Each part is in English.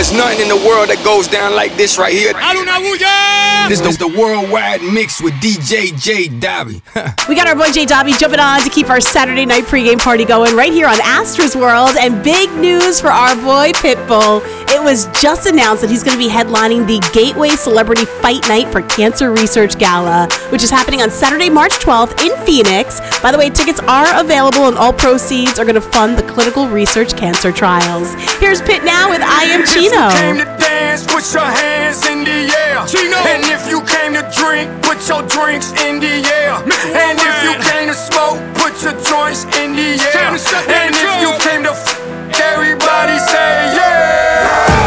There's nothing in the world that goes down like this right here. This is the worldwide mix with DJ J Dobby. we got our boy J Dobby jumping on to keep our Saturday night pregame party going right here on Astra's World. And big news for our boy Pitbull. It was just announced that he's going to be headlining the Gateway Celebrity Fight Night for Cancer Research Gala, which is happening on Saturday, March 12th in Phoenix. By the way, tickets are available and all proceeds are going to fund the clinical research cancer trials. Here's Pitt now with I Am Chino dance, put your hands in the air. Chino. And if you came to drink, put your drinks in the air. And if you came to smoke, put your joints in the air. And if you came to f- everybody say yeah.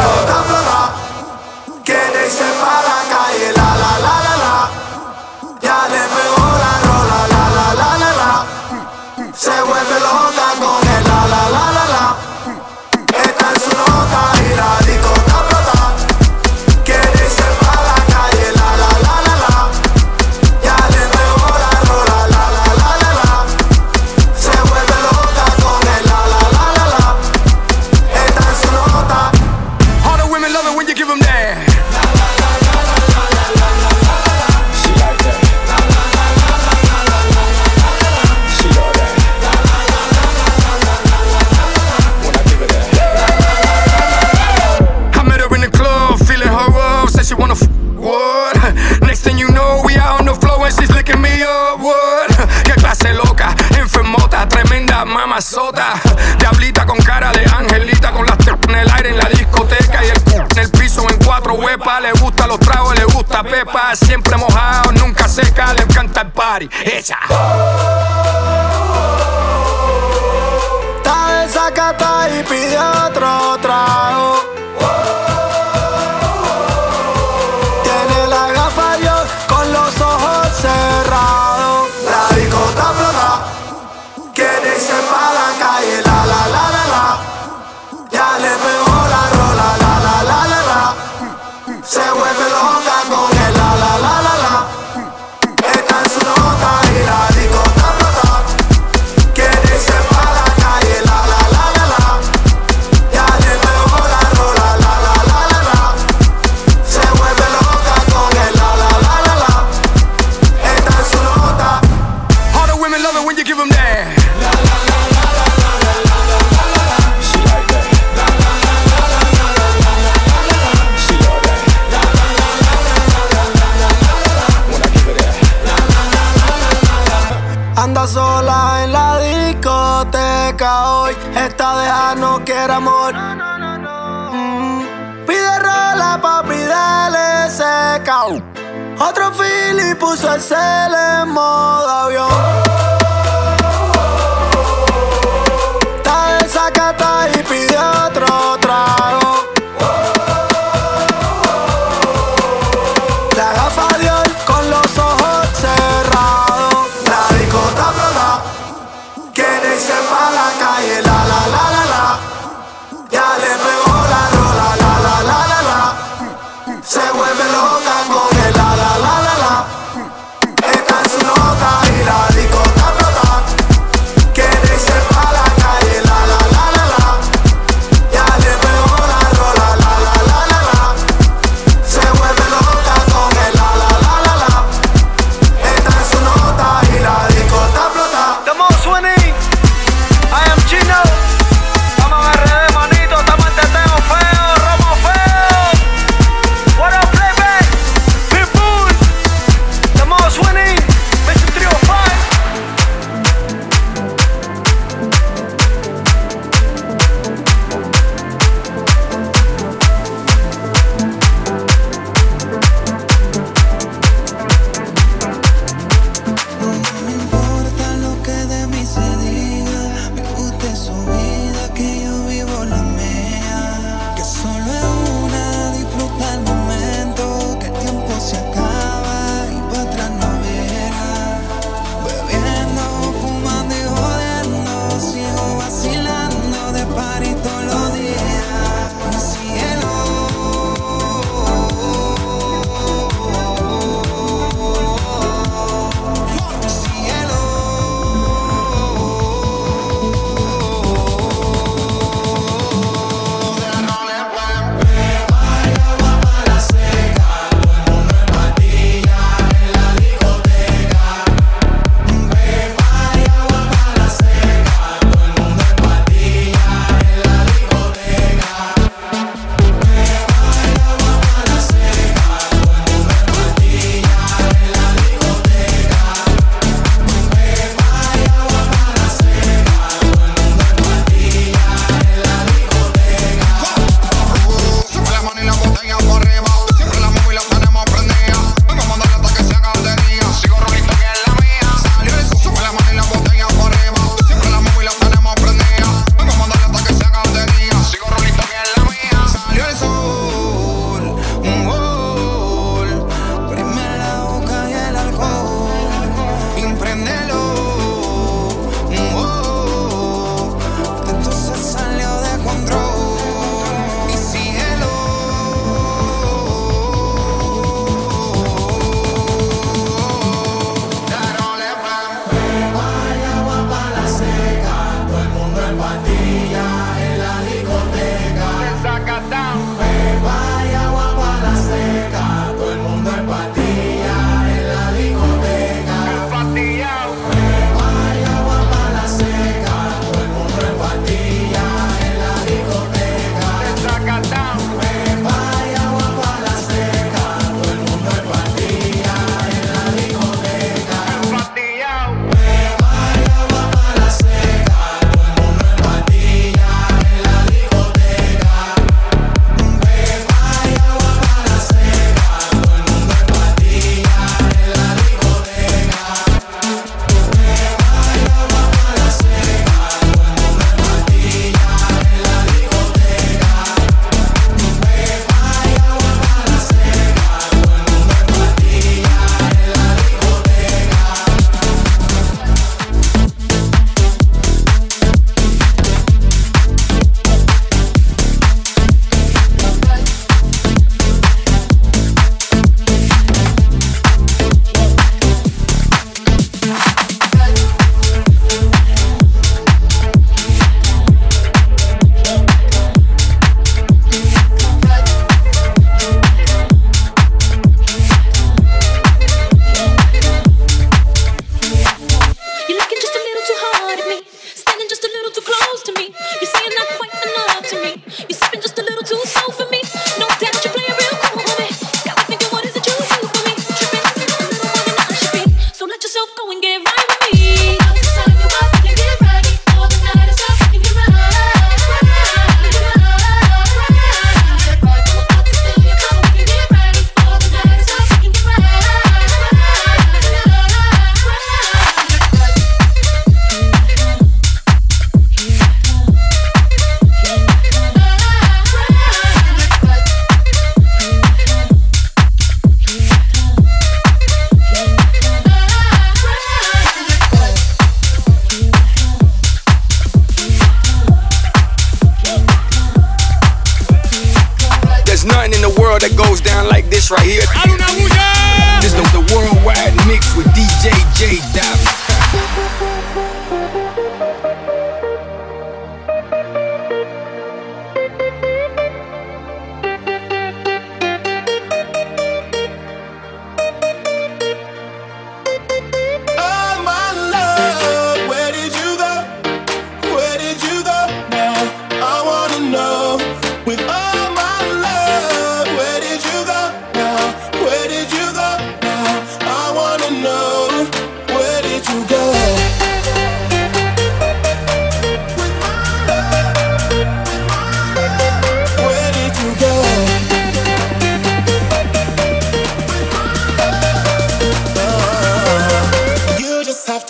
Mamazota. Diablita con cara de angelita, con las en el aire en la discoteca y el en el piso en cuatro huepas. Le gusta los tragos, le gusta Pepa. Siempre mojado, nunca seca, le encanta el party. Echa. Está desacata y pide otro trago.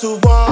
to walk.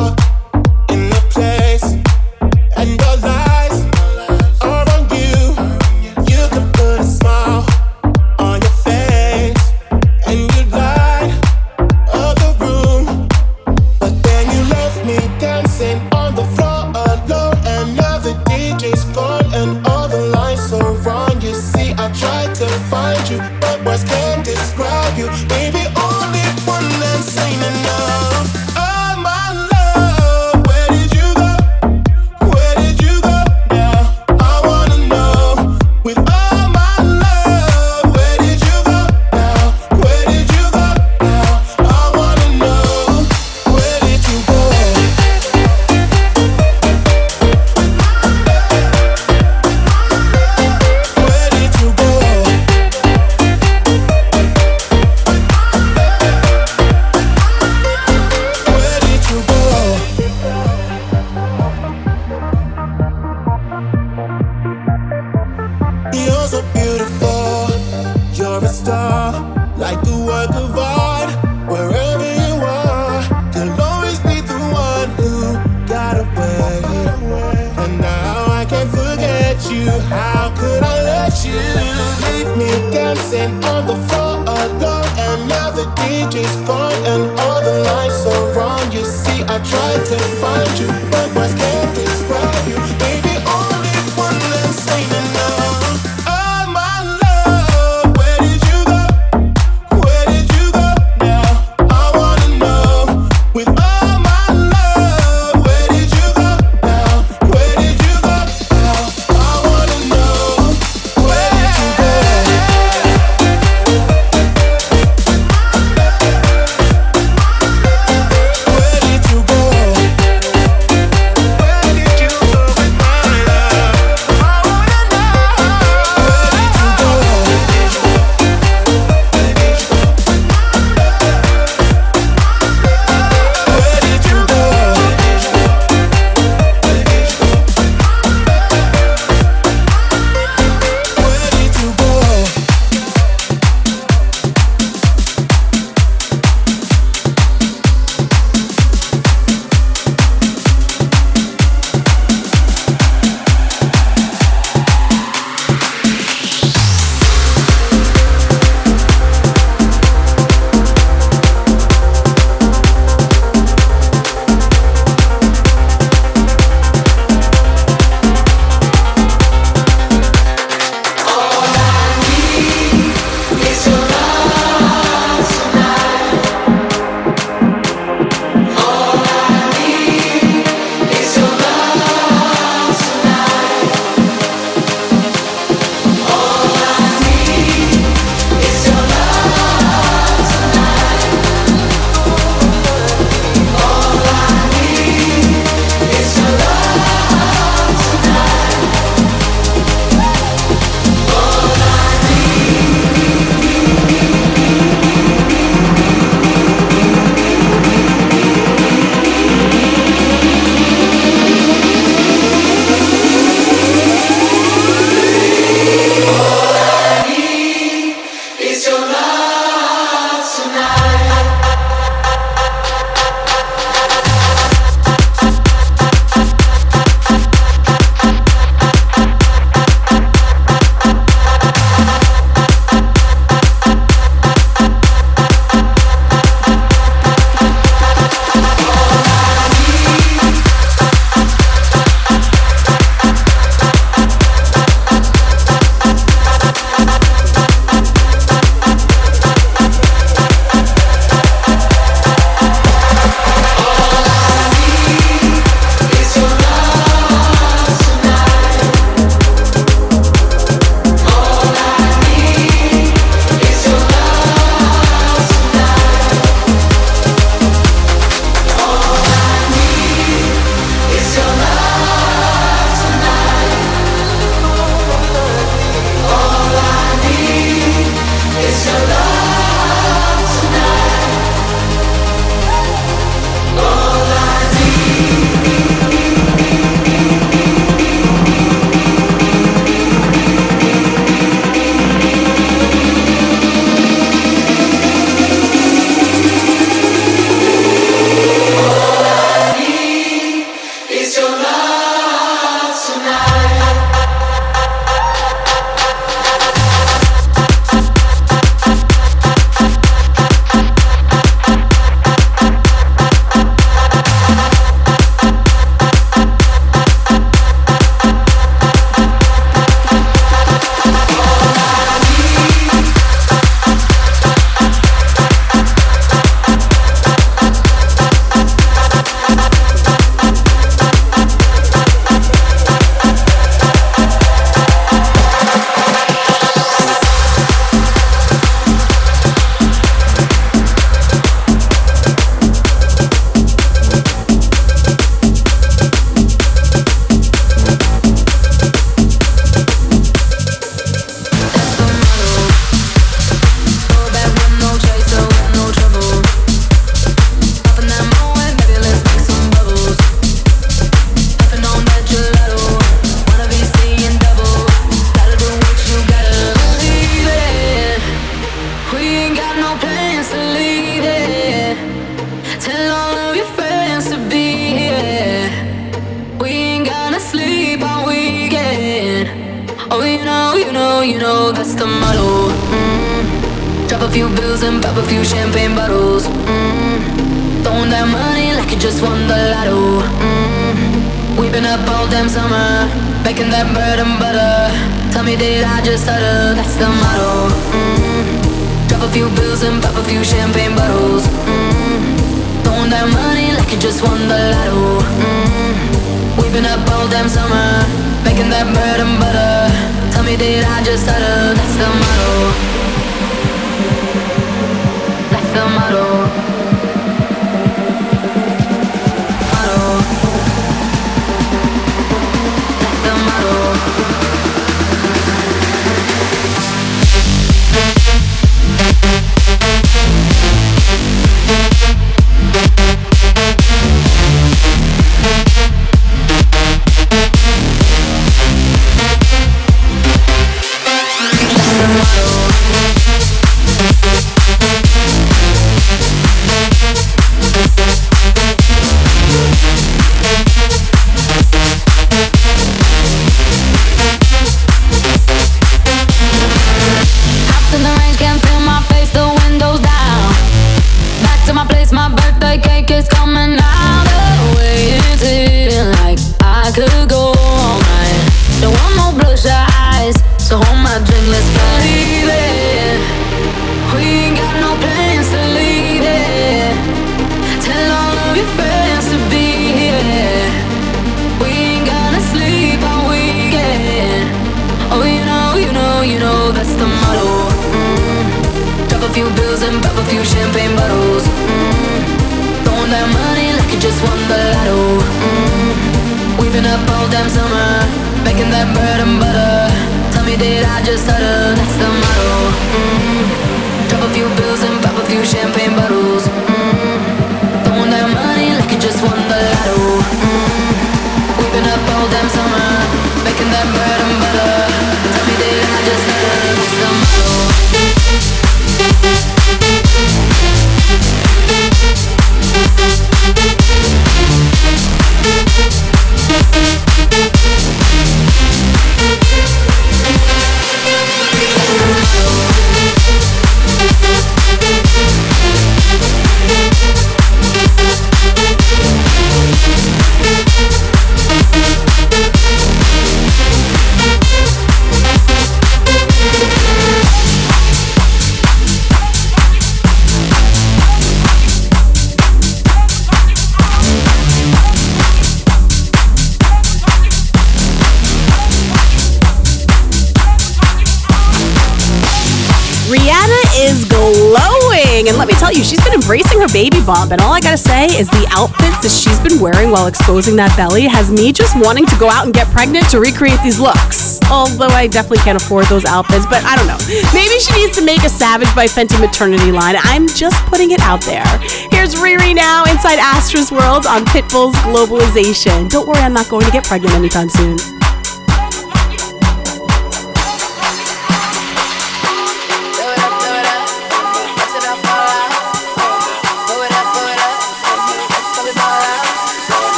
Embracing her baby bump, and all I gotta say is the outfits that she's been wearing while exposing that belly has me just wanting to go out and get pregnant to recreate these looks. Although I definitely can't afford those outfits, but I don't know. Maybe she needs to make a Savage by Fenty maternity line. I'm just putting it out there. Here's Riri now inside Astra's World on Pitbull's Globalization. Don't worry, I'm not going to get pregnant anytime soon.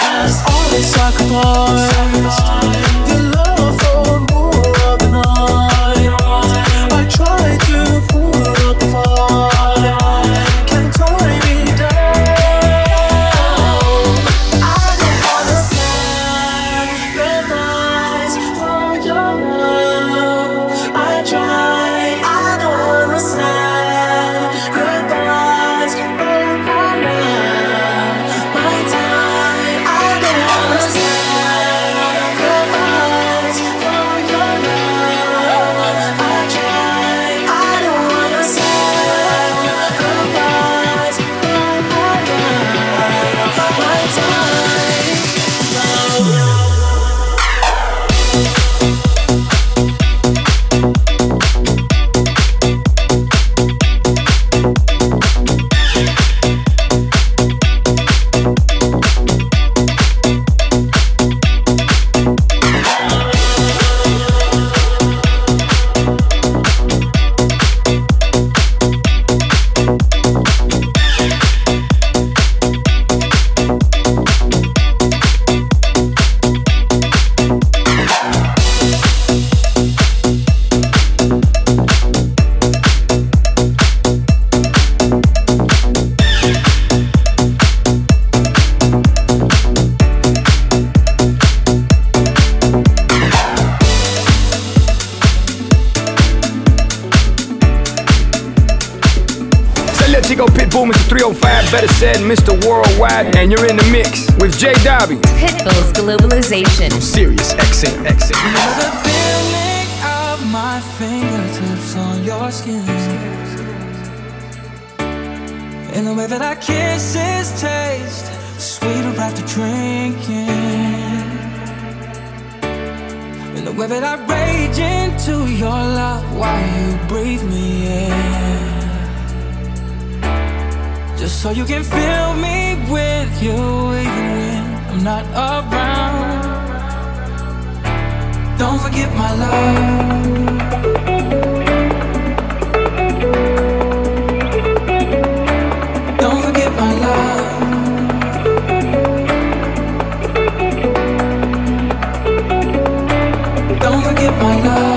All the sacrifice. you're in the mix with Jay Dobby. Pitbull's Globalization. I'm Sirius XM. XM. Feeling of my fingertips on your skin. The way that I kiss is taste sweeter after drinking. In the way that I rage into your love while you breathe me in. Just so you can fill me with you when I'm not around. Don't forget my love. my love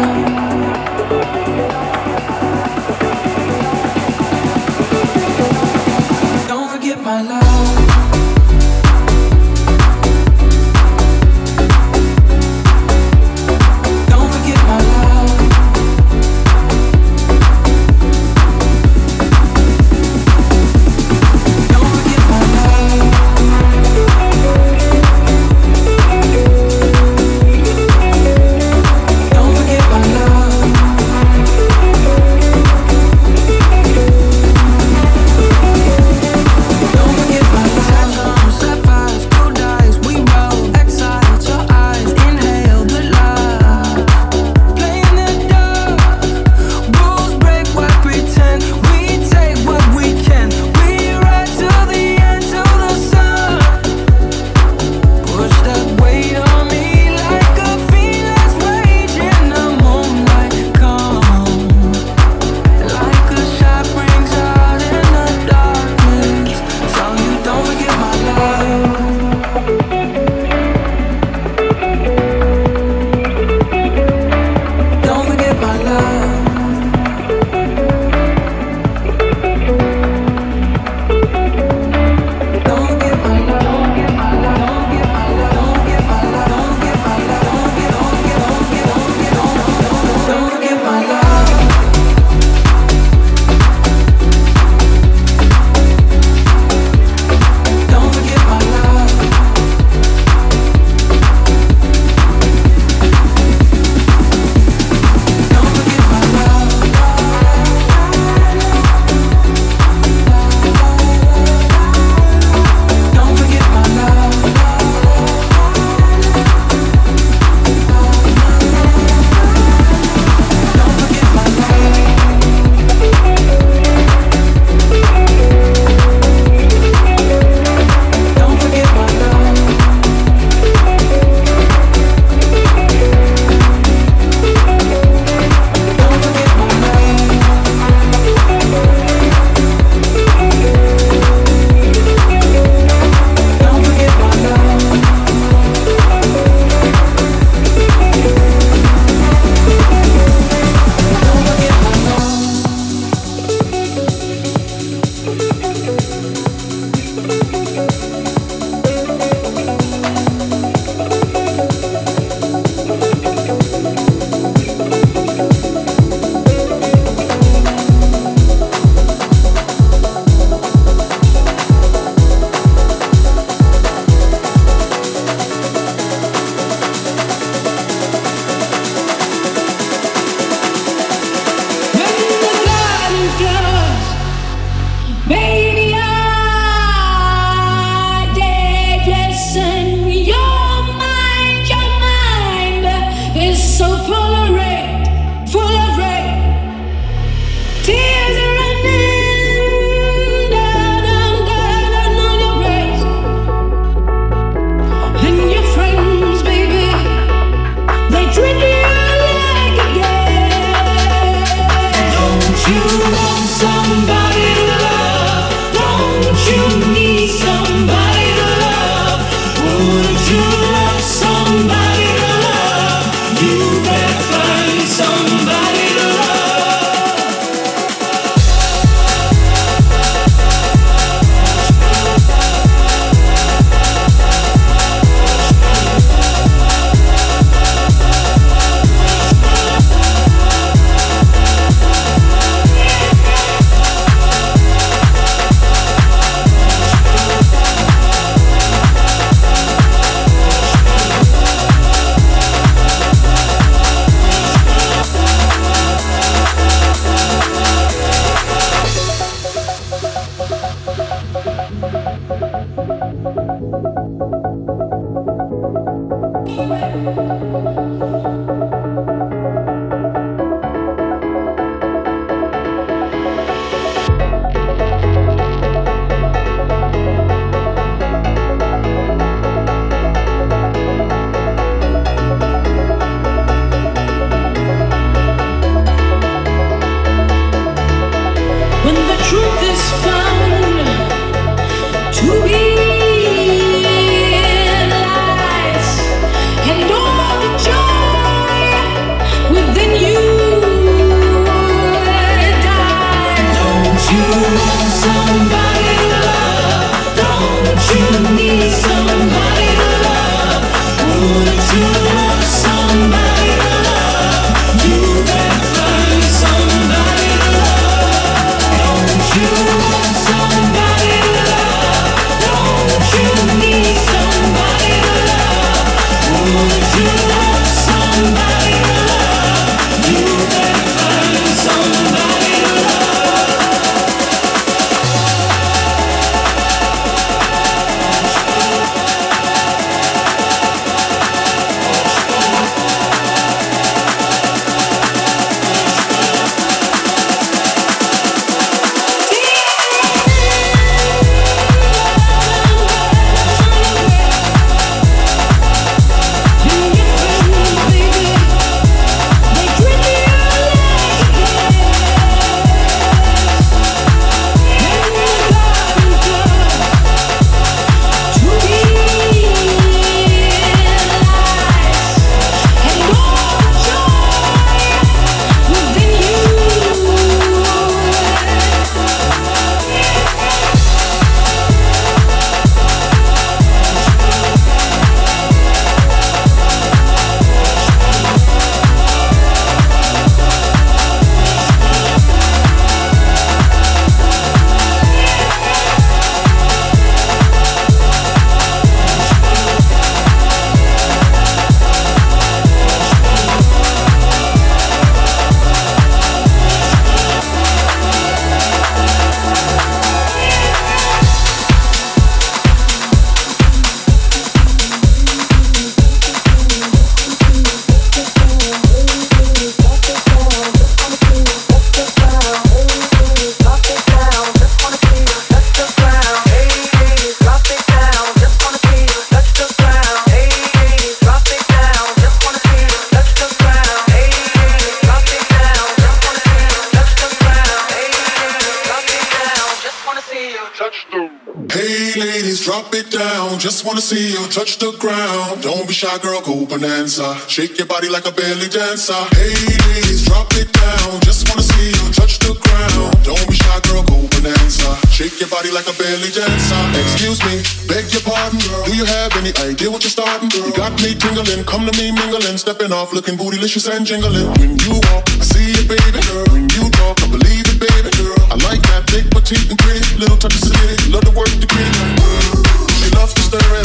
wanna see you touch the ground. Don't be shy, girl, go bonanza. Shake your body like a belly dancer. Ladies, drop it down. Just wanna see you touch the ground. Don't be shy, girl, go bonanza. Shake your body like a belly dancer. Excuse me, beg your pardon, girl. Do you have any idea what you're starting, girl? You got me tingling, come to me mingling, stepping off, looking bootylicious and jingling. When you walk, I see it, baby girl. When you talk, I believe it, baby girl. I like that big petite and pretty, little touch of city, love to work the gritty. She loves to stir it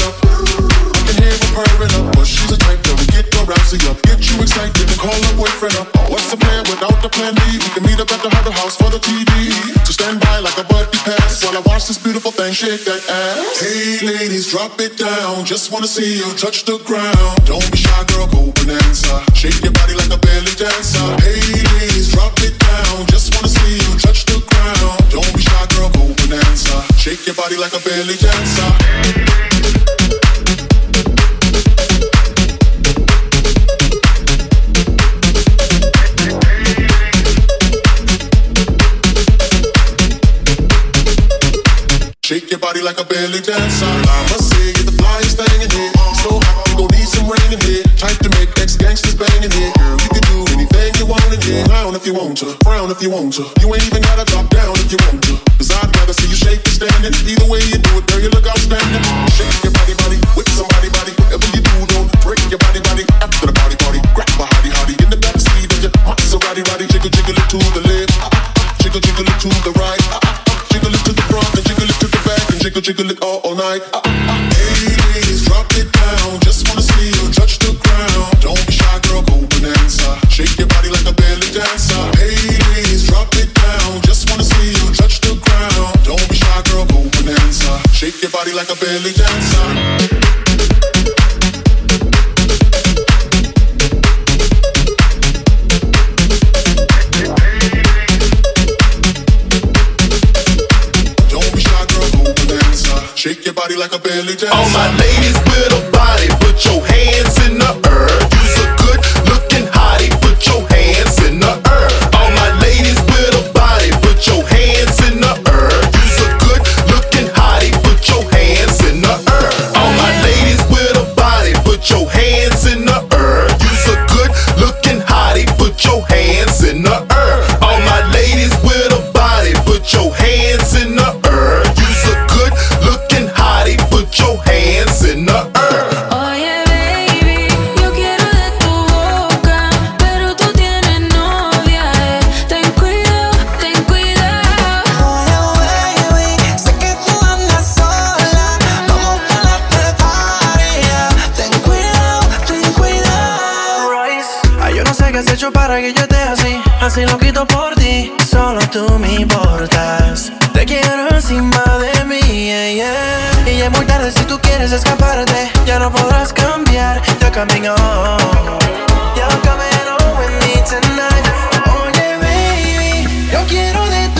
rousey up, get you excited and call her boyfriend up. What's the plan without the plan B? We can meet up at the Huddle House for the TV. So stand by like a buddy pass while I watch this beautiful thing shake that ass. Hey ladies, drop it down. Just wanna see you touch the ground. Don't be shy, girl, go bonanza. Shake your body like a belly dancer. Hey ladies, drop it down. Just wanna see you touch the ground. Don't be shy, girl, go bonanza. Shake your body like a belly dancer. Shake your body like a belly dancer. I must say, you're the flyest thing in here. So hot, you gon' need some rain in here. Type to make ex gangsters bang in here. Girl, you can do anything you want in here. Clown if you want to, frown if you want to. You ain't even gotta drop down if you want to. Cause I'd rather see you shake and standing. Either way you do it, girl, you look outstanding. Shake your body, body, with somebody, body. Whatever you do, don't break your body, body. After the party, party, grab a hottie, hottie. In the back seat of your Maserati, body. Jiggle, jiggle it to the left. Jiggle, jiggle it to the right. Jiggle, jiggle it all, all night. Ah, ah. Hey, ladies, drop it down. Just wanna see you touch the ground. Don't be shy, girl, go bonanza. Shake your body like a belly dancer. Ladies, drop it down. Just wanna see you touch the ground. Don't be shy, girl, go bonanza. Shake your body like a belly dancer. Body like a belly dancer. All my ladies with a body, put your hands que has hecho para que yo esté así. Así lo quito por ti, solo tú me importas. Te quiero encima de mí, yeah, yeah. Y ya es muy tarde si tú quieres escaparte. Ya no podrás cambiar, ya caminó. Ya caminó with me tonight. Oye, baby, yo quiero de tu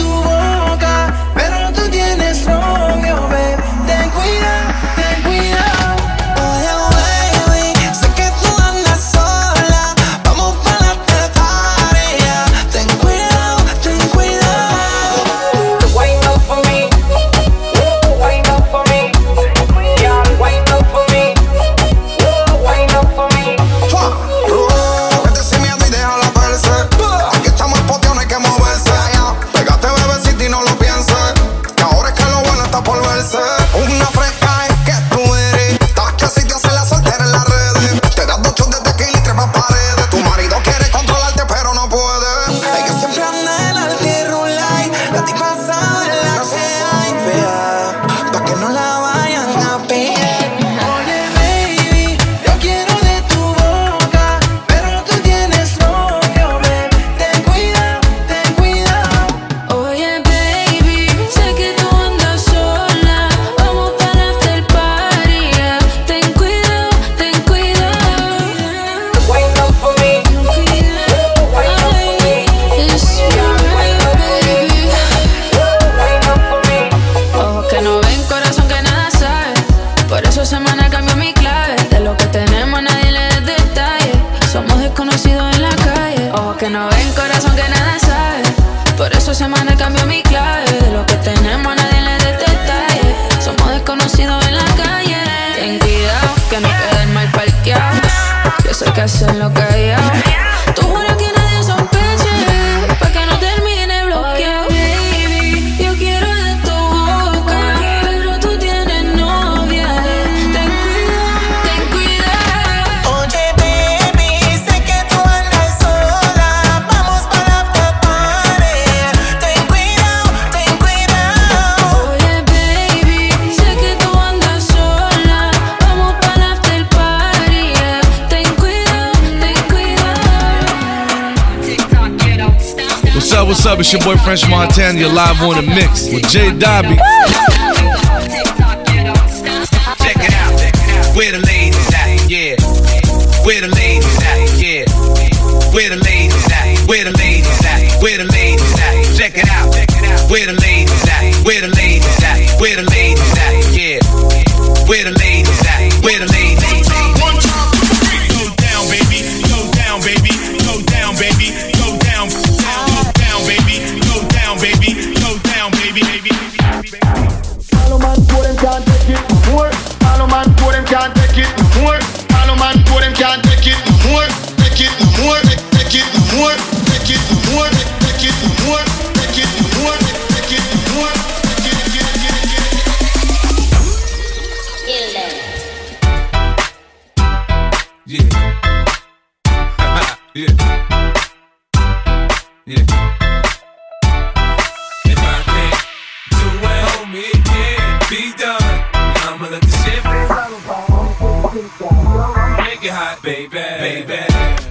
que hacen lo que It's your boy French Montana. You're live on the mix with Jay Dobby. Check it out. Where the baby, baby.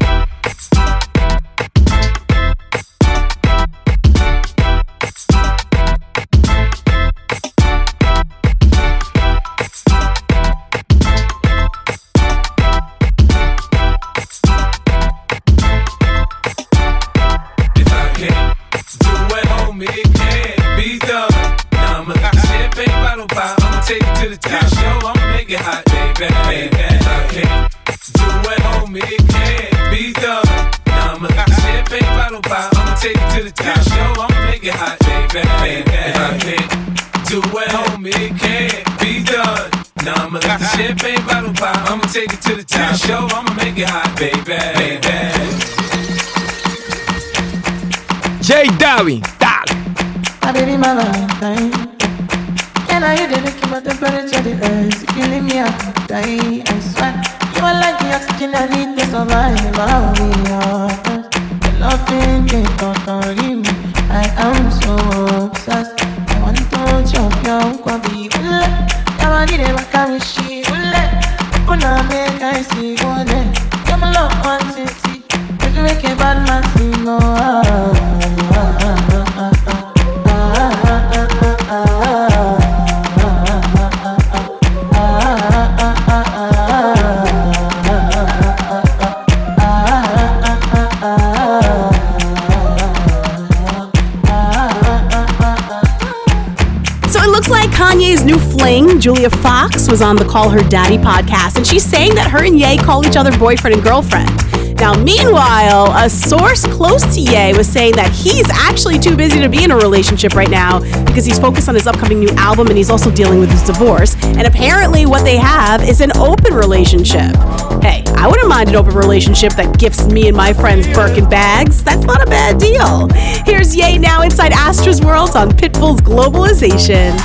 Was on the Call Her Daddy podcast, and she's saying that her and Ye call each other boyfriend and girlfriend. Now, meanwhile, a source close to Ye was saying that he's actually too busy to be in a relationship right now because he's focused on his upcoming new album and he's also dealing with his divorce. And apparently, what they have is an open relationship. Hey, I wouldn't mind an open relationship that gifts me and my friends Birkin bags. That's not a bad deal. Here's Ye now inside Astra's World on Pitbull's Globalization.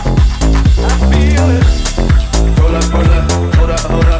I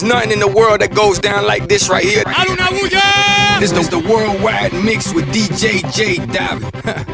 There's nothing in the world that goes down like this right here. This is the worldwide mix with DJ J Davi.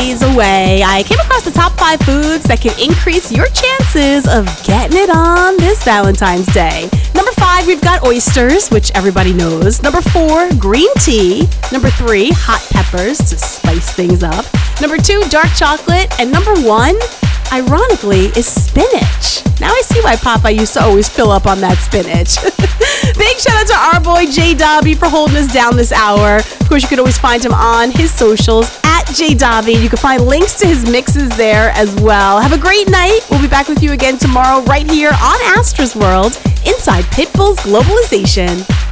days away, I came across the top five foods that can increase your chances of getting it on this Valentine's Day. Number five, we've got oysters, which everybody knows. Number four, green tea. Number three, hot peppers to spice things up. Number two, dark chocolate. And number one, ironically, is spinach. Now I see why Papa used to always fill up on that spinach. Big shout out to our boy Jay Dobby for holding us down this hour. Of course, you can always find him on his socials Jay Dobby. You can find links to his mixes there as well. Have a great night. We'll be back with you again tomorrow right here on Astra's World inside Pitbull's Globalization.